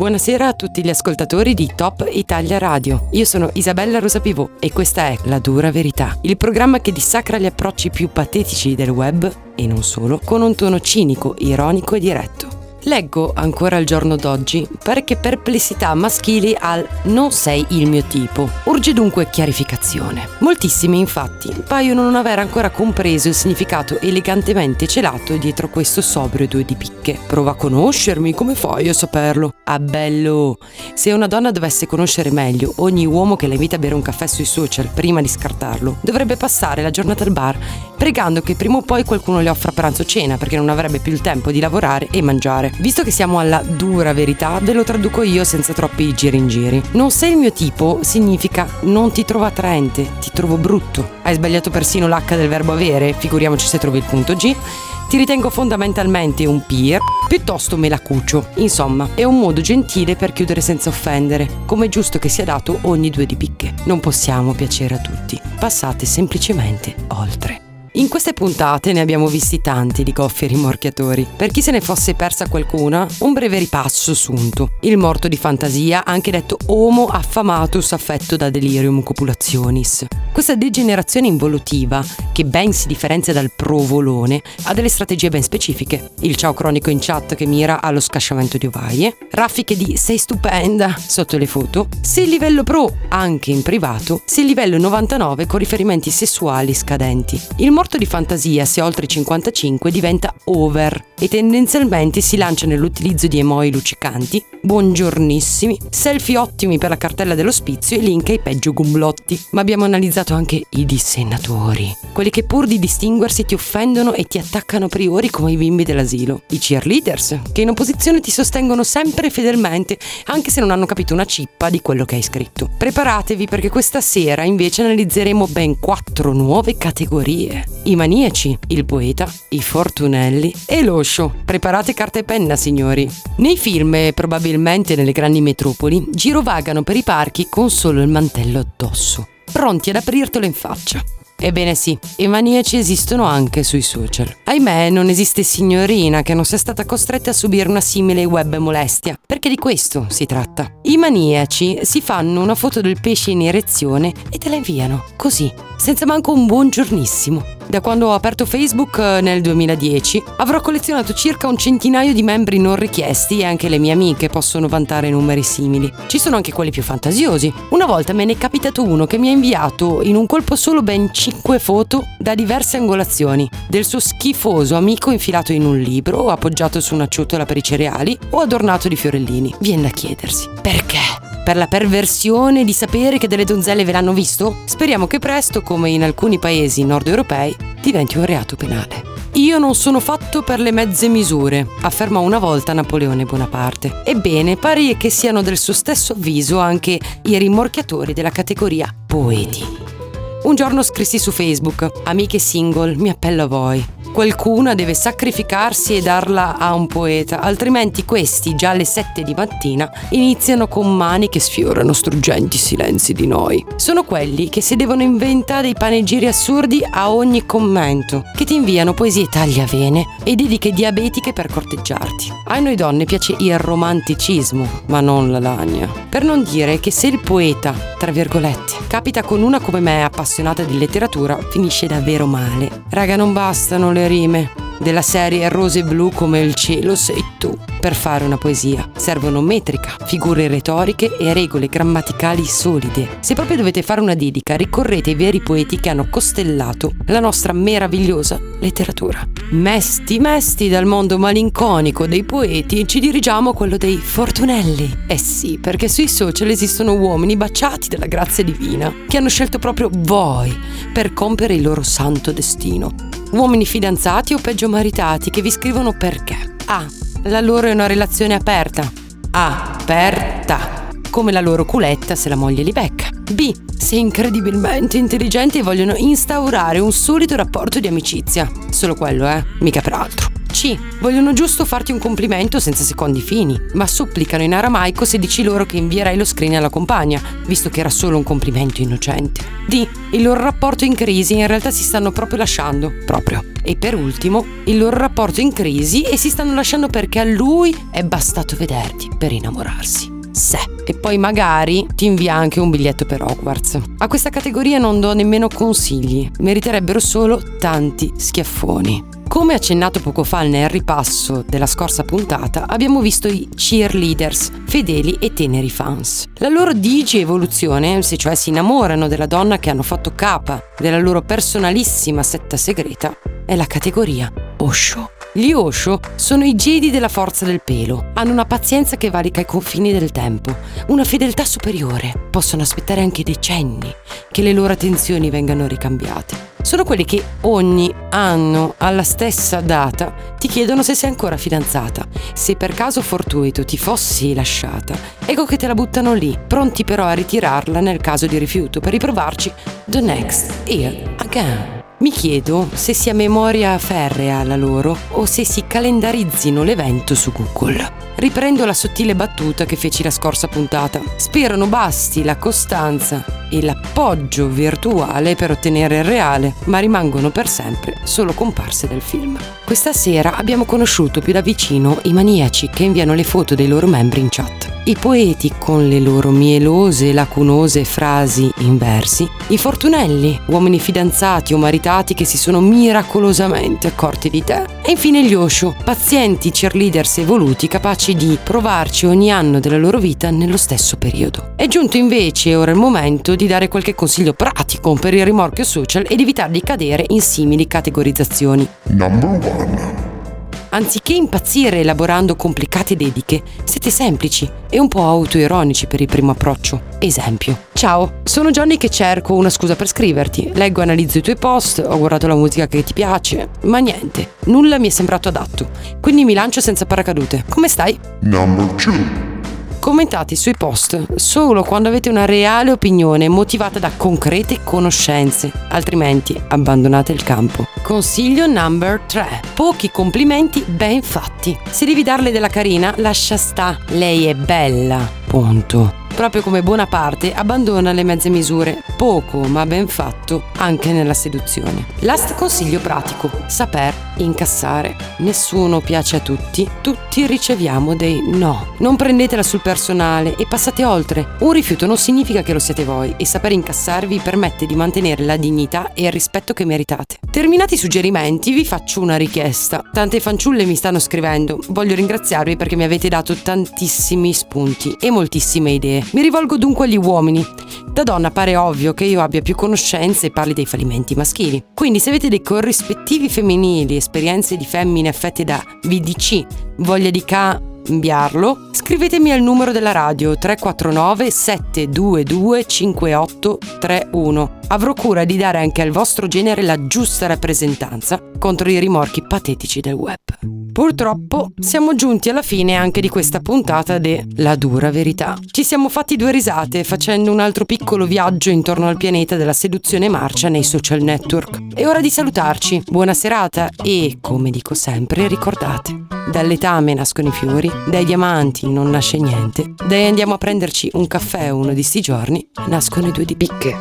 Buonasera a tutti gli ascoltatori di Top Italia Radio. Io sono Isabella Rosa Pivot e questa è La Dura Verità, il programma che dissacra gli approcci più patetici del web e non solo, con un tono cinico, ironico e diretto. Leggo ancora al giorno d'oggi parecchie perplessità maschili al non sei il mio tipo. Urge dunque chiarificazione. Moltissimi infatti paiono non aver ancora compreso il significato elegantemente celato dietro questo sobrio due di picche. Prova a conoscermi, come fai a saperlo? Ah bello! Se una donna dovesse conoscere meglio ogni uomo che la invita a bere un caffè sui social prima di scartarlo, dovrebbe passare la giornata al bar pregando che prima o poi qualcuno le offra pranzo cena perché non avrebbe più il tempo di lavorare e mangiare. Visto che siamo alla dura verità, ve lo traduco io senza troppi giri in giri. Non sei il mio tipo significa non ti trovo attraente, ti trovo brutto. Hai sbagliato persino l'H del verbo avere, figuriamoci se trovi il punto G. Ti ritengo fondamentalmente un peer, piuttosto me la cucio. Insomma, è un modo gentile per chiudere senza offendere, come è giusto che sia dato ogni due di picche. Non possiamo piacere a tutti. Passate semplicemente oltre. In queste puntate ne abbiamo visti tanti di goffi rimorchiatori. Per chi se ne fosse persa qualcuna, un breve ripasso sunto. Il morto di fantasia, anche detto Homo affamatus affetto da delirium copulationis. Questa degenerazione involutiva, che ben si differenzia dal provolone, ha delle strategie ben specifiche. Il ciao cronico in chat che mira allo scasciamento di ovaie, raffiche di sei stupenda sotto le foto, se il livello pro anche in privato, se il livello 99 con riferimenti sessuali scadenti. Il morto di fantasia, se oltre 55, diventa over e tendenzialmente si lancia nell'utilizzo di emoi luccicanti, buongiornissimi, selfie ottimi per la cartella dell'ospizio e link ai peggio gumblotti. Ma abbiamo analizzato anche i dissennatori, quelli che pur di distinguersi ti offendono e ti attaccano a priori come i bimbi dell'asilo. I cheerleaders, che in opposizione ti sostengono sempre fedelmente, anche se non hanno capito una cippa di quello che hai scritto. Preparatevi perché questa sera invece analizzeremo ben quattro nuove categorie i maniaci, il poeta, i fortunelli e l'oscio. Preparate carta e penna, signori. Nei film e probabilmente nelle grandi metropoli girovagano per i parchi con solo il mantello addosso, pronti ad aprirtelo in faccia. Ebbene sì, i maniaci esistono anche sui social. Ahimè, non esiste signorina che non sia stata costretta a subire una simile web molestia, perché di questo si tratta. I maniaci si fanno una foto del pesce in erezione e te la inviano, così, senza manco un buongiornissimo. Da quando ho aperto Facebook eh, nel 2010 avrò collezionato circa un centinaio di membri non richiesti e anche le mie amiche possono vantare numeri simili. Ci sono anche quelli più fantasiosi. Una volta me ne è capitato uno che mi ha inviato in un colpo solo ben 5 foto da diverse angolazioni del suo schifoso amico infilato in un libro appoggiato su una ciotola per i cereali o adornato di fiorellini. Viene da chiedersi perché? Per la perversione di sapere che delle donzelle ve l'hanno visto? Speriamo che presto, come in alcuni paesi nord europei, diventi un reato penale. Io non sono fatto per le mezze misure, affermò una volta Napoleone Bonaparte. Ebbene, pare che siano del suo stesso avviso anche i rimorchiatori della categoria poeti. Un giorno scrissi su Facebook, amiche single, mi appello a voi. Qualcuna deve sacrificarsi e darla a un poeta, altrimenti questi, già alle 7 di mattina, iniziano con mani che sfiorano struggenti silenzi di noi. Sono quelli che si devono inventare dei panegiri assurdi a ogni commento, che ti inviano poesie tagliavene e dediche diabetiche per corteggiarti. A noi donne piace il romanticismo, ma non la lagna. Per non dire che se il poeta, tra virgolette, capita con una come me appassionata di letteratura, finisce davvero male. Raga, non bastano le rime della serie Rose e blu come il cielo sei tu. Per fare una poesia servono metrica, figure retoriche e regole grammaticali solide. Se proprio dovete fare una dedica, ricorrete ai veri poeti che hanno costellato la nostra meravigliosa letteratura. Mesti, mesti dal mondo malinconico dei poeti, ci dirigiamo a quello dei fortunelli. Eh sì, perché sui social esistono uomini baciati dalla grazia divina, che hanno scelto proprio voi per compiere il loro santo destino. Uomini fidanzati o peggio maritati che vi scrivono perché. A. La loro è una relazione aperta. Aperta. Come la loro culetta se la moglie li becca. B. Se incredibilmente intelligenti e vogliono instaurare un solido rapporto di amicizia. Solo quello, eh? Mica per altro. C. Vogliono giusto farti un complimento senza secondi fini, ma supplicano in aramaico se dici loro che invierai lo screen alla compagna, visto che era solo un complimento innocente. D. Il loro rapporto in crisi in realtà si stanno proprio lasciando. Proprio. E per ultimo, il loro rapporto in crisi e si stanno lasciando perché a lui è bastato vederti per innamorarsi. Se. E poi magari ti invia anche un biglietto per Hogwarts. A questa categoria non do nemmeno consigli, meriterebbero solo tanti schiaffoni. Come accennato poco fa nel ripasso della scorsa puntata, abbiamo visto i cheerleaders, fedeli e teneri fans. La loro digi evoluzione, se cioè si innamorano della donna che hanno fatto capa della loro personalissima setta segreta, è la categoria Osho. Gli Osho sono i Jedi della forza del pelo, hanno una pazienza che valica i confini del tempo, una fedeltà superiore, possono aspettare anche decenni che le loro attenzioni vengano ricambiate. Sono quelli che ogni anno, alla stessa data, ti chiedono se sei ancora fidanzata. Se per caso fortuito ti fossi lasciata, ecco che te la buttano lì, pronti però a ritirarla nel caso di rifiuto per riprovarci the next year again. Mi chiedo se sia memoria ferrea la loro o se si calendarizzino l'evento su Google. Riprendo la sottile battuta che feci la scorsa puntata. Sperano basti la costanza e l'appoggio virtuale per ottenere il reale, ma rimangono per sempre solo comparse del film. Questa sera abbiamo conosciuto più da vicino i maniaci che inviano le foto dei loro membri in chat. I poeti con le loro mielose e lacunose frasi in versi, i fortunelli, uomini fidanzati o maritati che si sono miracolosamente accorti di te, e infine gli Osho, pazienti cheerleaders evoluti capaci di provarci ogni anno della loro vita nello stesso periodo. È giunto invece ora il momento di dare qualche consiglio pratico per il rimorchio social ed evitare di cadere in simili categorizzazioni. Number one. Anziché impazzire elaborando complicate dediche, siete semplici e un po' autoironici per il primo approccio. Esempio. Ciao, sono Johnny che cerco una scusa per scriverti. Leggo e analizzo i tuoi post, ho guardato la musica che ti piace, ma niente, nulla mi è sembrato adatto. Quindi mi lancio senza paracadute. Come stai? Number two. Commentate sui post solo quando avete una reale opinione motivata da concrete conoscenze, altrimenti abbandonate il campo. Consiglio number 3. Pochi complimenti ben fatti. Se devi darle della carina, lascia sta. Lei è bella. Punto proprio come Bonaparte, abbandona le mezze misure, poco ma ben fatto anche nella seduzione. Last consiglio pratico, saper incassare. Nessuno piace a tutti, tutti riceviamo dei no. Non prendetela sul personale e passate oltre. Un rifiuto non significa che lo siete voi e saper incassarvi permette di mantenere la dignità e il rispetto che meritate. Terminati i suggerimenti, vi faccio una richiesta. Tante fanciulle mi stanno scrivendo. Voglio ringraziarvi perché mi avete dato tantissimi spunti e moltissime idee. Mi rivolgo dunque agli uomini. Da donna pare ovvio che io abbia più conoscenze e parli dei fallimenti maschili. Quindi se avete dei corrispettivi femminili, esperienze di femmine affette da VDC, voglia di ca inviarlo, scrivetemi al numero della radio 349 722 5831. Avrò cura di dare anche al vostro genere la giusta rappresentanza contro i rimorchi patetici del web. Purtroppo siamo giunti alla fine anche di questa puntata de La dura verità. Ci siamo fatti due risate facendo un altro piccolo viaggio intorno al pianeta della seduzione marcia nei social network. È ora di salutarci. Buona serata e, come dico sempre, ricordate, dall'etame nascono i fiori, dai diamanti non nasce niente, dai andiamo a prenderci un caffè uno di sti giorni, nascono i due di picche.